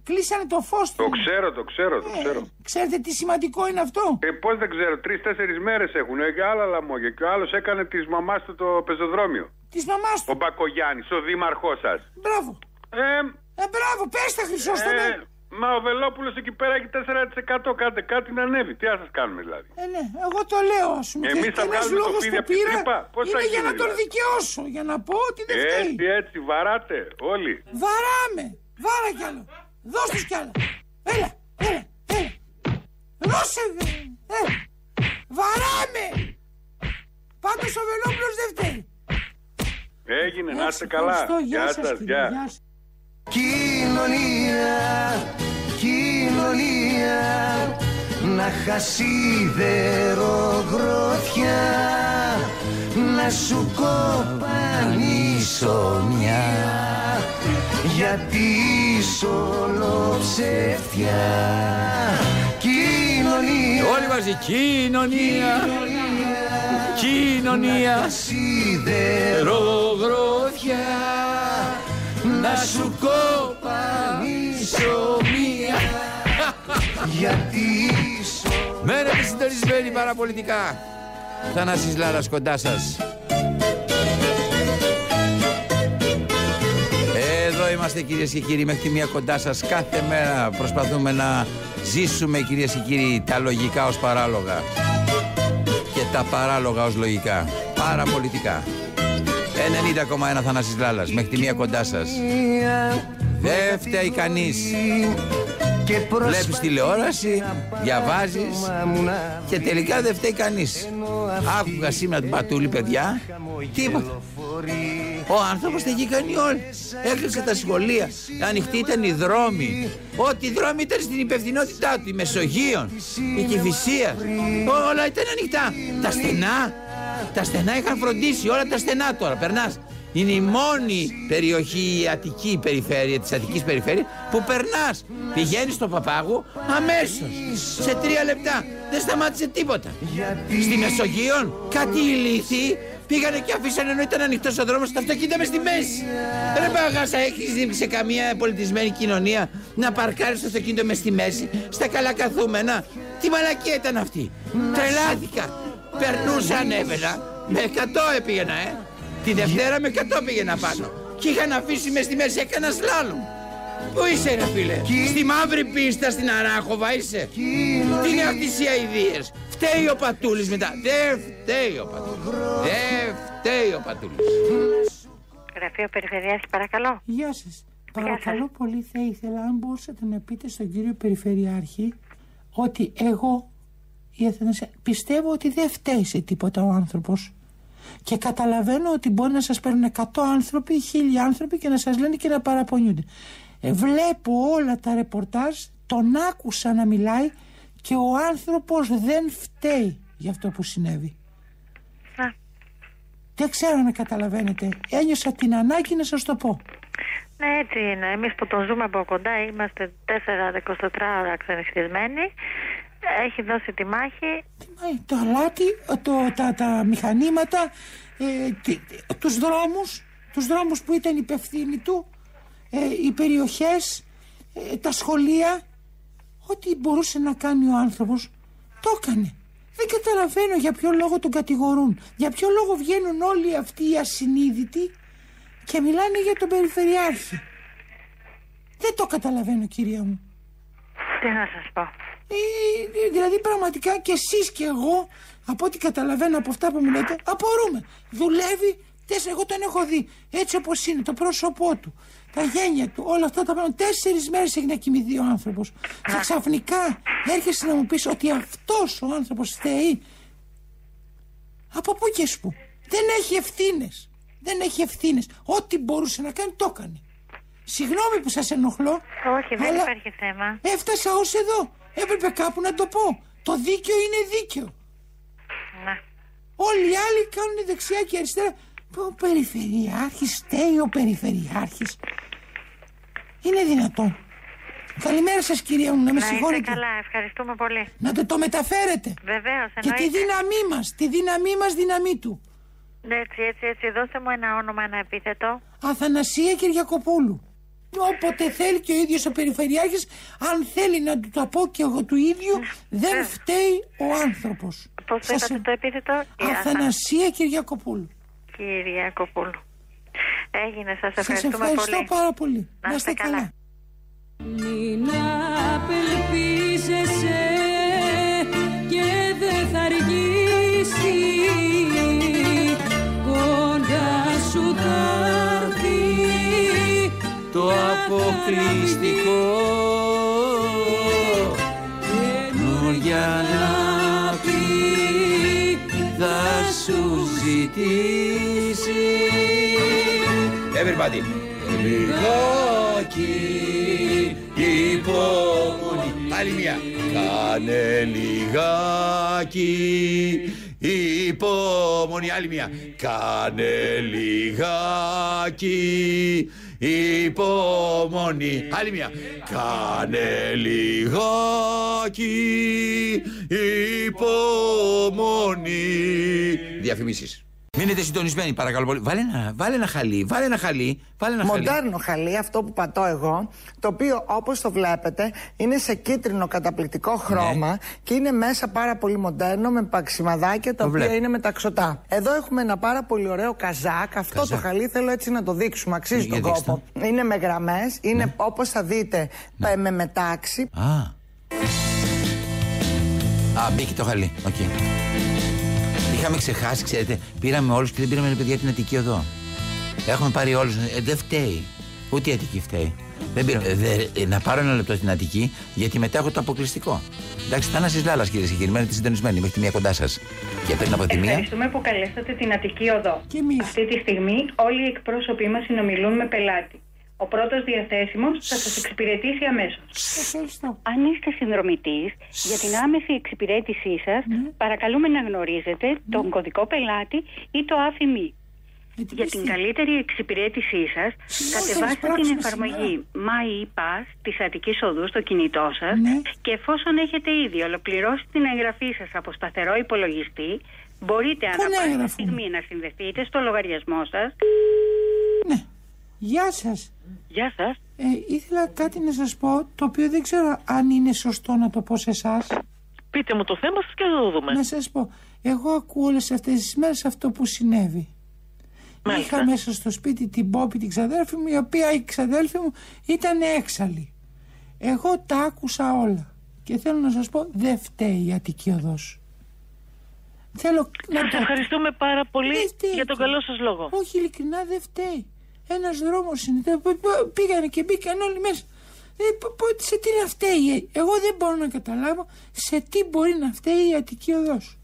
F: Κλείσανε το φως του.
I: Το ξέρω, το ξέρω, το
F: Ε,
I: ξέρω.
F: Ξέρετε τι σημαντικό είναι αυτό.
I: Ε, πώς δεν ξέρω, τρει-τέσσερι μέρες έχουν και άλλα λαμόγια. Και ο άλλος έκανε της μαμάς του το πεζοδρόμιο.
F: Της μαμάς
I: Ο
F: του.
I: Μπακογιάννης, ο δήμαρχός σας.
F: Μπράβο.
I: Ε,
F: Ε, μπράβο, πες τα Χρυσόστομα.
I: ε, μα ο Βελόπουλος εκεί πέρα έχει 4%. Κάντε κάτι να ανέβει. Τι να σας κάνουμε δηλαδή;
F: Ε, ναι, εγώ το λέω, ας πούμε.
I: Εμείς
F: και
I: θα
F: ένας
I: βγάλουμε το
F: λόγος
I: φίδι
F: που
I: από την
F: πήρα
I: τρύπα. Πώς θα
F: είναι για
I: γίνει,
F: να τον
I: δηλαδή;
F: δικαιώσω. Για να πω ότι δεν φταίει.
I: Έτσι, έτσι, βαράτε όλοι.
F: Βαράμε. Βάρα κι άλλο. Δώσ' τους κι άλλα. Έλα, έλα, έλα. Δώσε. Ε, βαράμε. Πάντως ο Βελόπουλος δεν φταίει.
I: Έγινε, να είστε
F: Έτσι,
I: καλά.
F: ευχαριστώ. Γεια
I: Γεια
F: σας,
I: σας,
F: κύριε.
I: γεια.
F: Γεια σας.
J: Κοινωνία, κοινωνία Να χασίδερο Να σου κοπανίσω μια Γιατί είσαι όλο ψεύτια Κοινωνία
B: Όλοι μαζί. Κοινωνία. Κοινωνία. Ρογρόθια. Να σου κοπανίσω μία.
J: Γιατί είσαι
B: Μένετε συντονισμένοι παραπολιτικά. Θανάσης Λάρας κοντά σας. Είμαστε κυρίες και κύριοι μέχρι τη μία κοντά σας κάθε μέρα. Προσπαθούμε να ζήσουμε κυρίες και κύριοι τα λογικά ως παράλογα και τα παράλογα ως λογικά. Παραπολιτικά 90,1 Θανάσης Λάλας μέχρι τη μία κοντά σας. Δεν φταίει κανείς.
J: Και
B: Βλέπεις τηλεόραση, διαβάζεις και τελικά δεν φταίει κανείς. Άκουγα σήμερα τον Πατούλη, παιδιά, τίποτα. Ο άνθρωπος τα έχει κάνει όλα. Έκλεισε τα σχολεία, ανοιχτοί ήταν οι δρόμοι. Ό,τι δρόμοι ήταν στην υπευθυνότητά του, η Μεσογείων, η Κηφισία. Όλα ήταν ανοιχτά. Τα στενά, τα στενά είχαν φροντίσει, όλα τα στενά τώρα, περνάς. Είναι η μόνη περιοχή, η Αττική περιφέρεια, της Αττικής περιφέρειας, που περνάς. Πηγαίνεις στο Παπάγου αμέσως, σε τρία λεπτά. Δεν σταμάτησε τίποτα. Στη Μεσογείων, κάτι ηλίθιοι πήγανε και αφήσανε ενώ ήταν ανοιχτός ο δρόμος τα αυτοκίνητα μες στη μέση. Ρε παγάσα, έχεις δει σε καμία πολιτισμένη κοινωνία να παρκάρεις το αυτοκίνητο μες στη μέση, στα καλά καθούμενα; Τι μαλακία ήταν αυτή; Τρελάθηκα. Περνούσα, ανέβαινα. Με 100 έπηγαινα, ε. Τη Δευτέρα με 100 πήγαινα πάνω. Και είχαν αφήσει μες στη μέση, έκανα σλάλομ. Πού είσαι ρε φίλε, στη μαύρη πίστα στην Αράχοβα είσαι; Τι είναι αυτές οι αηδίες; Φταίει ο Πατούλης μετά. Δεν φταίει ο Πατούλης. Δεν φταίει ο Πατούλης.
C: Γραφείο Περιφερειάρχη, παρακαλώ.
F: Γεια σας. Παρακαλώ πολύ θα ήθελα αν μπορούσατε να πείτε στον κύριο Περιφερειάρχη ότι εγώ η Αθηνασία, πιστεύω ότι δεν φταίει σε τίποτα ο άνθρωπος και καταλαβαίνω ότι μπορεί να σας παίρνουν 100 άνθρωποι ή 1000 άνθρωποι και να σας λένε και να παραπονιούνται. Ε, βλέπω όλα τα ρεπορτάζ, τον άκουσα να μιλάει και ο άνθρωπος δεν φταίει για αυτό που συνέβη.
C: Α.
F: Δεν ξέρω να καταλαβαίνετε. Ένιωσα την ανάγκη να σας το πω.
C: Ναι, έτσι είναι. Εμείς που τον ζούμε από κοντά είμαστε 4-24 ώρα ξενυχτισμένοι. Έχει δώσει τη μάχη.
F: Ε, Το αλάτι, το, τα, τα μηχανήματα, ε, τι- τους δρόμους, τους δρόμους που ήταν υπευθύνοι του, ε, οι περιοχές, ε, τα σχολεία, ό,τι μπορούσε να κάνει ο άνθρωπος, το έκανε. Δεν καταλαβαίνω για ποιο λόγο τον κατηγορούν. Για ποιο λόγο βγαίνουν όλοι αυτοί οι ασυνείδητοι και μιλάνε για τον Περιφερειάρχη. Δεν το καταλαβαίνω κυρία μου.
C: Τι να σας πω.
F: Ε, δηλαδή πραγματικά και εσείς και εγώ από ό,τι καταλαβαίνω από αυτά που μου λέτε απορούμε. Δουλεύει, τέσσερα, εγώ τον έχω δει έτσι όπως είναι το πρόσωπό του, τα γένια του, όλα αυτά τα πράγματα. Τέσσερις μέρες έχει να κοιμηθεί ο άνθρωπος. Και ξαφνικά έρχεσαι να μου πεις ότι αυτός ο άνθρωπος φταίει. Από πού και σπου. Δεν έχει ευθύνες. Δεν έχει ευθύνες. Ό,τι μπορούσε να κάνει το έκανε. Συγγνώμη που σας ενοχλώ.
C: Όχι, δεν
F: αλλά
C: υπάρχει θέμα.
F: Έφτασα ως εδώ. Έπρεπε κάπου να το πω. Το δίκαιο είναι δίκαιο.
C: Ναι.
F: Όλοι οι άλλοι κάνουν δεξιά και αριστερά. Ο Περιφερειάρχης, φταίει ο Περιφερειάρχης. Είναι δυνατόν. Καλημέρα σας κυρία μου, να με
C: Να είστε
F: συγχωρείτε.
C: καλά, ευχαριστούμε πολύ.
F: Να το, το μεταφέρετε.
C: Βεβαίως,
F: Και τη
C: εννοείται.
F: δύναμή μας, τη δύναμή μας δύναμή του.
C: Έτσι, έτσι, έτσι. Δώστε μου ένα όνομα, ένα επίθετο.
F: Αθανασία Κυριακοπούλου. Όποτε θέλει και ο ίδιος ο Περιφερειάρχης, αν θέλει να του το πω και εγώ του ίδιου, δεν φταίει ο άνθρωπος.
C: Πώς
F: Σας
C: είπατε το επίθετο, η
F: Αθανασία Κυριακοπούλου.
C: Κυριακοπούλου. Έγινε, σας
F: Σας
C: ευχαριστούμε
F: ευχαριστώ
C: πολύ.
F: πάρα πολύ.
C: Να είστε καλά.
D: Μην απελπίζεσαι
J: αποκλειστικό καινούρια να πει θα σου ζητήσει
B: Everybody.
J: λιγάκι υπομονή
B: Άλλη μια.
J: Κάνε λιγάκι υπομονή
B: Άλλη μια.
J: Κάνε λιγάκι υπομονή
B: Άλλη μια.
J: Κάνε λιγάκι υπομονή
B: Διαφημίσεις. Μείνετε συντονισμένοι παρακαλώ πολύ. Βάλε ένα, βάλε ένα χαλί, βάλε ένα χαλί, βάλε ένα χαλί.
K: Μοντέρνο χαλί, αυτό που πατώ εγώ, το οποίο όπως το βλέπετε είναι σε κίτρινο καταπληκτικό χρώμα και είναι μέσα πάρα πολύ μοντέρνο με παξιμαδάκια τα
B: Το
K: οποία
B: βλέπω.
K: είναι μεταξωτά. Εδώ έχουμε ένα πάρα πολύ ωραίο καζάκ. Αυτό
B: Καζάκ.
K: το χαλί θέλω έτσι να το δείξουμε. Αξίζει
B: Για
K: τον
B: δείξτε Ναι.
K: κόπο. Είναι με γραμμές, είναι όπως θα δείτε πε- με μετάξι.
B: Α. Α, μπήκε το χαλί. Οκ. Είχαμε ξεχάσει, ξέρετε, πήραμε όλους και δεν πήραμε ρε παιδιά την Αττική οδό. Έχουμε πάρει όλους. Ε, δεν φταίει. Ούτε η Αττική φταίει. Δεν πήραμε. ε, δε- ε, να πάρω ένα λεπτό στην Αττική, γιατί μετά έχω το αποκλειστικό. Εντάξει, Θάναση Λάλας, κυρίες και κύριοι, μένετε συντονισμένοι μέχρι τη μία κοντά σας. Και πριν από τη μία.
L: Ευχαριστούμε που καλέσατε την Αττική Οδό.
F: Και εμείς.
L: Αυτή τη στιγμή όλοι οι εκπρόσωποι μας συνομιλούν με πελάτη. Ο πρώτος διαθέσιμος θα σας εξυπηρετήσει αμέσως.
F: Ευχαριστώ.
L: Αν είστε συνδρομητής, για την άμεση εξυπηρέτησή σας,
F: Ναι.
L: παρακαλούμε να γνωρίζετε τον κωδικό πελάτη ή το άφημί.
F: Ε, τι
L: Για
F: πες
L: την
F: τι.
L: καλύτερη εξυπηρέτησή σας,
F: Σήμερα θα
L: κατεβάστε την
F: εισπράξουμε
L: εφαρμογή
F: σήμερα.
L: MyPass της Αττικής Οδού στο κινητό σας
F: Ναι.
L: και εφόσον έχετε ήδη ολοκληρώσει την εγγραφή σας από σταθερό υπολογιστή, μπορείτε
F: Πού
L: ανά
F: να
L: πάσα
F: εγγραφούμε;
L: στιγμή να συνδεθείτε στο λογαριασμό σας.
F: Ναι. Γεια σας.
L: Γεια σας.
F: Ε, ήθελα κάτι να σας πω, το οποίο δεν ξέρω αν είναι σωστό να το πω σε εσάς.
L: Πείτε μου το θέμα σας και θα το δούμε.
F: Να σας πω, εγώ ακούω όλες αυτές τις μέρες αυτό που συνέβη.
L: Μάλιστα.
F: Είχα μέσα στο σπίτι την Πόπη, την ξαδέρφη μου, η οποία η ξαδέρφη μου ήταν έξαλλη. Εγώ τα άκουσα όλα. Και θέλω να σας πω, δεν φταίει η Αττική Οδός. Θέλω να
L: Σας
F: το...
L: ευχαριστούμε πάρα πολύ
F: Δεν φταίει
L: για τον
F: αυτό.
L: καλό σας λόγο.
F: Όχι, ειλικρινά δεν φταίει. Ένας δρόμος είναι. Τε- π- π- Πήγανε και μπήκαν όλοι μέσα. Ε, π- π- σε τι να φταίει, ε; Εγώ δεν μπορώ να καταλάβω σε τι μπορεί να φταίει η Αττική Οδός.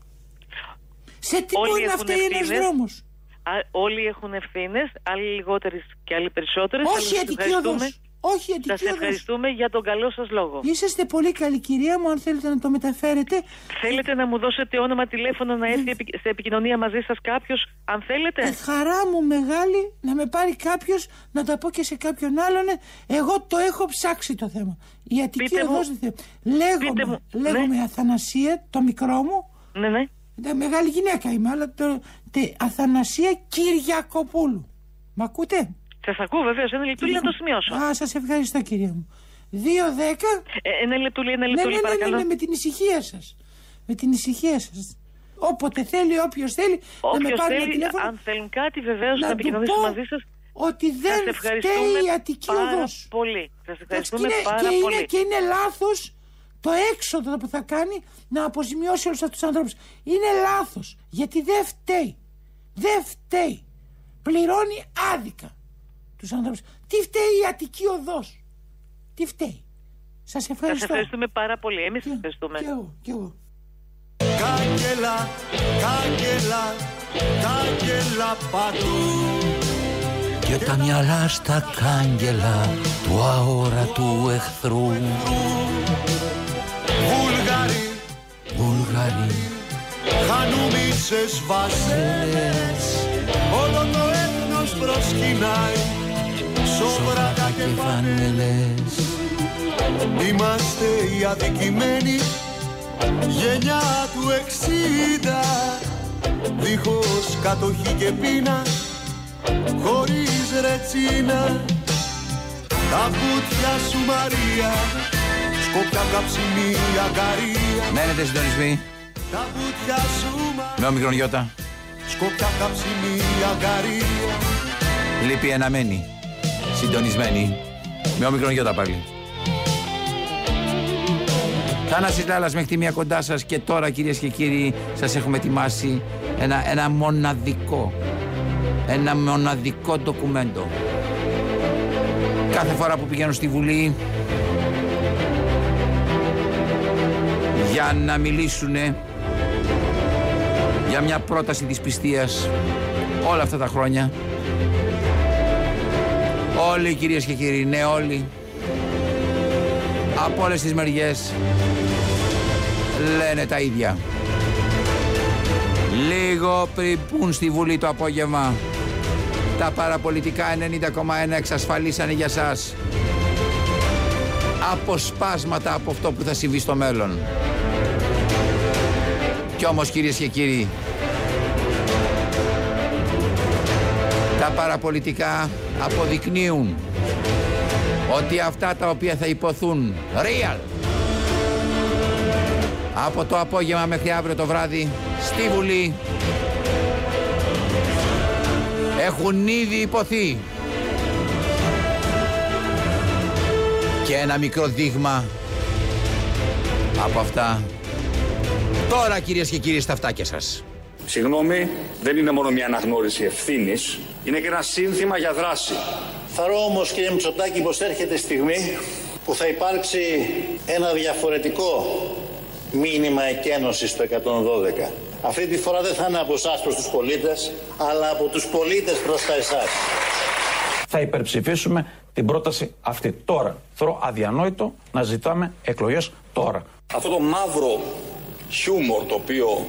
F: Σε τι
L: Όλοι
F: μπορεί να
L: έχουν
F: φταίει ένας
L: ευθύνες.
F: δρόμος.
L: Α, όλοι έχουν ευθύνες, άλλοι λιγότερες και άλλοι περισσότερες.
F: Όχι η Αττική Οδός. Όχι η
L: Σας
F: Αττική Οδό.
L: ευχαριστούμε για τον καλό σας λόγο.
F: Είσαστε πολύ καλή κυρία μου, αν θέλετε να το μεταφέρετε.
L: Θέλετε να μου δώσετε όνομα τηλέφωνο να έρθει επι- σε επικοινωνία μαζί σας κάποιος, αν θέλετε;
F: Ε, χαρά μου μεγάλη να με πάρει κάποιος να τα πω και σε κάποιον άλλον. ε, Εγώ το έχω ψάξει το θέμα. Η Αττική
L: Πείτε μου.
F: Οδός δεν θέλει. Λέγομαι,
L: Πείτε μου.
F: λέγομαι
L: Ναι.
F: Αθανασία, το μικρό μου.
L: Ναι, ναι.
F: Ε, Μεγάλη γυναίκα είμαι, αλλά το, τε, Αθανασία Κυριακοπούλου. Μ' ακούτε;
L: Σας ακούω βεβαίως. Ένα λεπτούλι να το σημειώσω.
F: Α, σας ευχαριστώ κυρία μου. 2-10.
L: Ε, ένα λεπτούλι, ένα
F: Ναι, ναι,
L: λεπτούλι,
F: ναι, ναι,
L: παρακαλώ.
F: ναι, με την ησυχία σας. Με την ησυχία σας. Όποτε θέλει, όποιος θέλει, να με
L: Όποιος
F: πάρει ένα
L: θέλει,
F: τηλέφωνο.
L: αν θέλουν κάτι, βεβαίως
F: να
L: να
F: του
L: επικοινωνήσω
F: πω
L: μαζί σας.
F: ότι δεν
L: Σας ευχαριστούμε
F: φταίει η Αττική
L: πάρα
F: Οδός.
L: πολύ. Σας
F: Εντάξει,
L: ευχαριστούμε
F: και είναι,
L: πάρα
F: και
L: πολύ.
F: Είναι, και είναι λάθος το έξοδο που θα κάνει να αποζημιώσει όλους αυτούς τους ανθρώπους. Είναι λάθος, γιατί δεν φταίει. Δεν φταίει. Πληρώνει άδικα τους ανθρώπους. Τι φταίει η Αττική Οδός; Τι φταίει; Σας
L: Σας
F: ευχαριστώ.
L: ευχαριστούμε πάρα πολύ. Εμείς σας
F: Και-
L: ευχαριστούμε.
F: Και εγώ, και εγώ.
M: Κάγκελα, κάγκελα, κάγκελα παντού
B: Και τα μυαλά στα κάγκελα του αόρατου εχθρού.
M: Βουλγαροί,
B: Βουλγαροί,
M: χανουμίσες βασέλες Όλο το έθνος προσκυνάει Σοβράτα και φανέλες. Είμαστε οι αδικημένοι. Γενιά του εξήντα. Δίχως κατοχή και πείνα. Χωρίς ρετσίνα. Τα βουτιά σου Μαρία. Σκόπια καψιμί αγκαρία.
B: Μένετε συντονισμοί.
M: Τα βουτιά σου Μαρία
B: Με όμικρον γιώτα.
M: Σκόπια καψιμί αγκαρία.
B: Λείπει ένα μένει. Συντονισμένη. Με όμικρον γιώτα πάλι. Θάνασης Λάλλας μέχρι τη μία κοντά σας και τώρα κυρίες και κύριοι σας έχουμε ετοιμάσει ένα, ένα μοναδικό ένα μοναδικό ντοκουμέντο κάθε φορά που πηγαίνω στη Βουλή για να μιλήσουν για μια πρόταση της πιστείας όλα αυτά τα χρόνια όλοι κυρίες και κύριοι ναι όλοι από όλες τις μεριές λένε τα ίδια. Λίγο πριν πουν στη Βουλή το απόγευμα, τα παραπολιτικά 90,1 εξασφαλίσανε για σας αποσπάσματα από αυτό που θα συμβεί στο μέλλον. Κι όμως κυρίες και κύριοι, τα παραπολιτικά αποδεικνύουν ότι αυτά τα οποία θα υποθούν real από το απόγευμα μέχρι αύριο το βράδυ στη Βουλή έχουν ήδη υποθεί. Και ένα μικρό δείγμα από αυτά. Τώρα κυρίες και κύριοι στα αυτάκια σας.
N: Συγγνώμη, δεν είναι μόνο μια αναγνώριση ευθύνης, είναι και ένα σύνθημα για δράση.
O: Θαρώ όμως κύριε Μητσοτάκη πως έρχεται στιγμή που θα υπάρξει ένα διαφορετικό μήνυμα εκένωσης στο 112. Αυτή τη φορά δεν θα είναι από εσάς προς τους πολίτες, αλλά από τους πολίτες προς τα εσάς.
P: Θα υπερψηφίσουμε την πρόταση αυτή τώρα. Θεωρώ αδιανόητο να ζητάμε εκλογές τώρα.
N: Αυτό το μαύρο χιούμορ το οποίο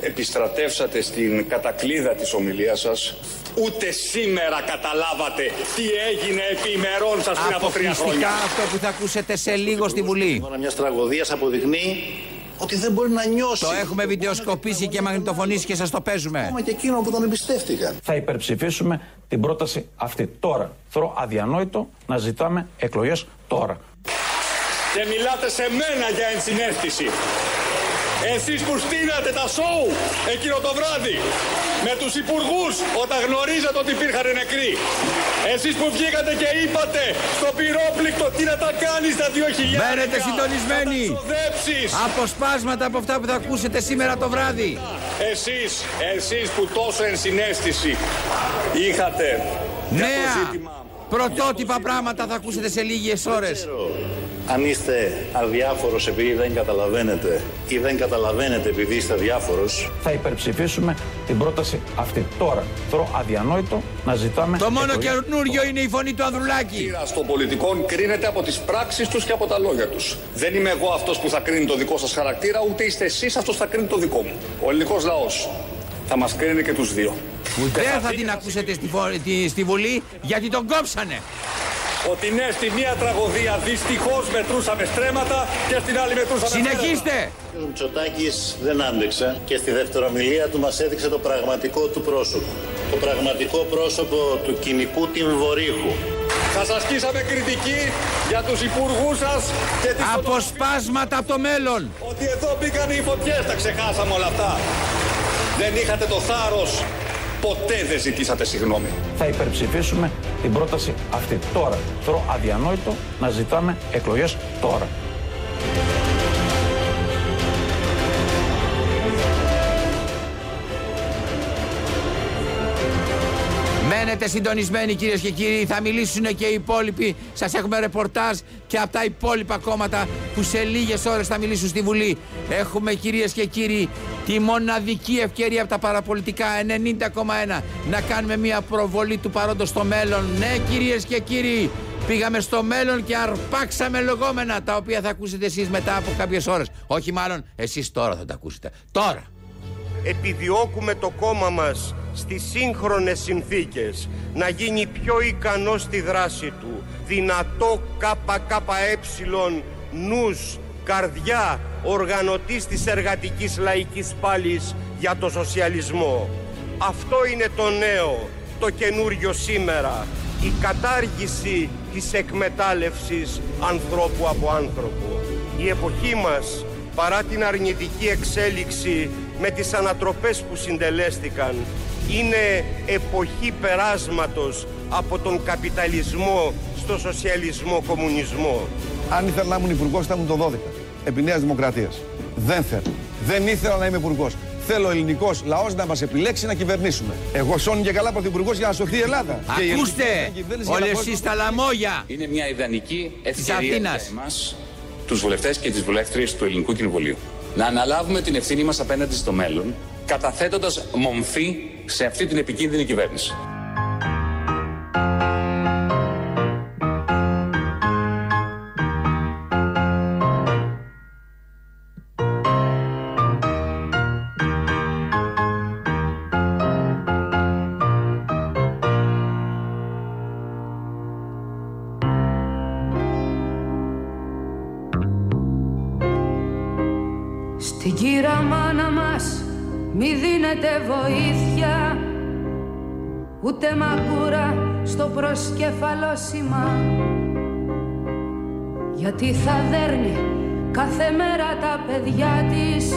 N: επιστρατεύσατε στην κατακλίδα της ομιλίας σας ούτε σήμερα καταλάβατε τι έγινε επί ημερών σας πριν από τρία
B: Αποκλειστικά
N: χρόνια.
B: αυτό που θα ακούσετε σε λίγο στη Βουλή
O: Μιας τραγωδίας αποδεικνύει ότι δεν μπορεί να νιώσει.
B: Το έχουμε βιντεοσκοπήσει και μαγνητοφωνήσει και σας το παίζουμε
O: Ακόμα και εκείνο που τον εμπιστεύτηκαν.
P: Θα υπερψηφίσουμε την πρόταση αυτή τώρα. Θεωρώ αδιανόητο να ζητάμε εκλογές τώρα.
N: Και μιλάτε σε μένα για ενσυναίσθηση. Εσείς που στείνατε τα σοου εκείνο το βράδυ με τους υπουργούς όταν γνωρίζατε ότι υπήρχαν νεκροί. Εσείς που βγήκατε και είπατε στο πυρόπληκτο τι να τα κάνεις τα 2.000.
B: Μένετε συντονισμένοι
N: Ξοδέψεις.
B: Αποσπάσματα από αυτά που θα ακούσετε σήμερα το βράδυ
N: Εσείς, εσείς που τόσο ενσυναίσθηση είχατε για το
B: Νέα
N: ζήτημα.
B: πρωτότυπα πράγματα θα ακούσετε σε λίγες ώρες
O: Αν είστε αδιάφορος επειδή δεν καταλαβαίνετε ή δεν καταλαβαίνετε επειδή είστε αδιάφορος,
P: Θα υπερψηφίσουμε την πρόταση αυτή τώρα. Θεωρώ αδιανόητο να ζητάμε
B: Το μόνο
P: εκλογές
B: καινούριο είναι η φωνή του Ανδρουλάκη
N: χαρακτήρας των πολιτικών κρίνεται από τις πράξεις τους και από τα λόγια τους. Δεν είμαι εγώ αυτός που θα κρίνει το δικό σας χαρακτήρα, ούτε είστε εσείς αυτός που θα κρίνει το δικό μου. Ο ελληνικός λαός θα μας κρίνει και τους δύο.
B: Δεν θα την ακούσετε στη, φο- τη- στη Βουλή γιατί τον κόψανε
N: Ότι ναι, στη μία τραγωδία δυστυχώς μετρούσαμε στρέμματα και στην άλλη μετρούσαμε
B: Συνεχίστε
O: ο Μητσοτάκης δεν άντεξε και στη δευτερομιλία του μας έδειξε το πραγματικό του πρόσωπο. Το πραγματικό πρόσωπο του κοινικού τυμβορύχου.
N: Σας ασκήσαμε κριτική για τους υπουργούς σας και τις
B: Αποσπάσματα από το μέλλον
N: Ότι εδώ μπήκαν οι φωτιές, τα ξεχάσαμε όλα αυτά. Δεν είχατε το θάρρος, ποτέ δεν ζητήσατε συγγνώμη.
P: Θα υπερψηφίσουμε την πρόταση αυτή τώρα. Θεωρώ αδιανόητο να ζητάμε εκλογές τώρα.
B: Μένετε συντονισμένοι κυρίες και κύριοι Θα μιλήσουν και οι υπόλοιποι Σας έχουμε ρεπορτάζ και από τα υπόλοιπα κόμματα Που σε λίγες ώρες θα μιλήσουν στη Βουλή Έχουμε κυρίες και κύριοι Τη μοναδική ευκαιρία από τα παραπολιτικά 90,1 Να κάνουμε μια προβολή του παρόντος στο μέλλον Ναι κυρίες και κύριοι Πήγαμε στο μέλλον και αρπάξαμε λεγόμενα τα οποία θα ακούσετε εσείς μετά από κάποιες ώρες. Όχι μάλλον εσείς τώρα θα τα ακούσετε. Τώρα.
Q: επιδιώκουμε το κόμμα μας στις σύγχρονες συνθήκες να γίνει πιο ικανό στη δράση του, δυνατό ΚΚΕ, νους, καρδιά, οργανωτής της εργατικής λαϊκής πάλης για το σοσιαλισμό. Αυτό είναι το νέο, το καινούριο σήμερα. η κατάργηση της εκμετάλλευσης ανθρώπου από άνθρωπο. Η εποχή μας, παρά την αρνητική εξέλιξη με τις ανατροπές που συντελέστηκαν, είναι εποχή περάσματος από τον καπιταλισμό στο σοσιαλισμό κομμουνισμό.
R: Αν ήθελα να ήμουν υπουργός, θα ήμουν το 12. Επί Νέας Δημοκρατίας. Δεν θέλω. Δεν ήθελα να είμαι υπουργός. Θέλω ο ελληνικός λαός να μας επιλέξει να κυβερνήσουμε. Εγώ σώνει και καλά πρωθυπουργός για να σωθεί η Ελλάδα. Και η
B: Ακούστε,
R: ελληνική κυβέρνηση για να
B: όλοι
R: μπορεί-
B: εσείς τα λαμόγια.
S: Είναι μια ιδανική ευκαιρία
B: Αθήνας.
S: για εμάς, τους βουλευτές και τις βουλεύτριες του Ελληνικού Κοινοβουλίου. Να αναλάβουμε την ευθύνη μας απέναντι στο μέλλον, καταθέτοντας μομφή σε αυτή την επικίνδυνη κυβέρνηση.
D: Στο προσκεφαλόσημα Γιατί θα δέρνει κάθε μέρα τα παιδιά της.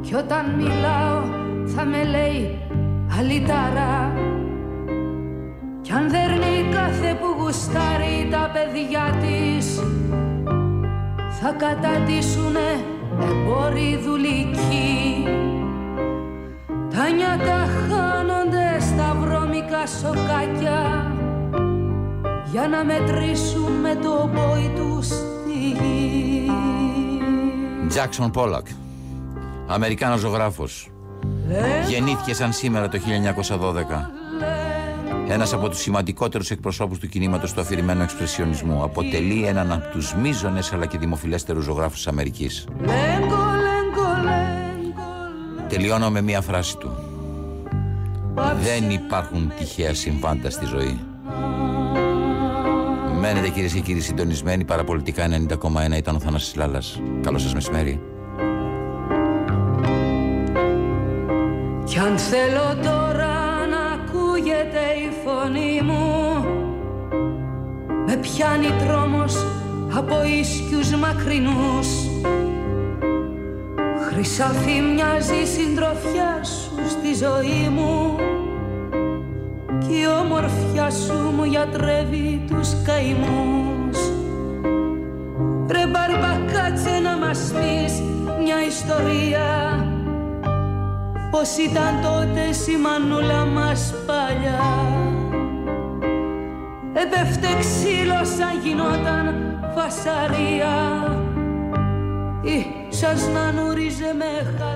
D: Κι όταν μιλάω θα με λέει αλυταρά Κι αν δέρνει κάθε που γουστάρει τα παιδιά της θα κατατήσουνε εμπόροι δουλικοί. Τα νιάτα χάνονται στα βρώμικα σοκάκια για να μετρήσουν με το πόη τους τη γη.
B: Τζάξον Πόλακ. Αμερικάνος ζωγράφος. Γεννήθηκε σαν σήμερα το 1912. Ένας από τους σημαντικότερους εκπροσώπους του κινήματος του αφηρημένου εξπρεσιονισμού. Αποτελεί έναν από τους μείζονες αλλά και δημοφιλέστερους ζωγράφους της Αμερικής.
D: Λέγκο, λέγκο, λέγκο,
B: Τελειώνω με μία φράση του. Δεν υπάρχουν τυχαία συμβάντα στη ζωή. Μένετε κυρίες και κύριοι συντονισμένοι. Παραπολιτικά 90,1 ήταν ο Θανάσης Λάλλας. Καλό σας μεσημέρι.
D: Κι αν θέλω τώρα να ακούγεται η φωνή μου Με πιάνει τρόμος από ίσκιους μακρινούς Χρυσαφή μοιάζει η συντροφιάς σου στη ζωή μου Κι η όμορφιά σου μου γιατρεύει τους καημούς. Ρε μπαρμπα κάτσε να μας πεις μια ιστορία. Πώς ήταν τότε η μανούλα μας παλιά. Έπεφτε ξύλος σαν γινόταν φασαρία Ή σας να νούριζε με χάδια και φύλλα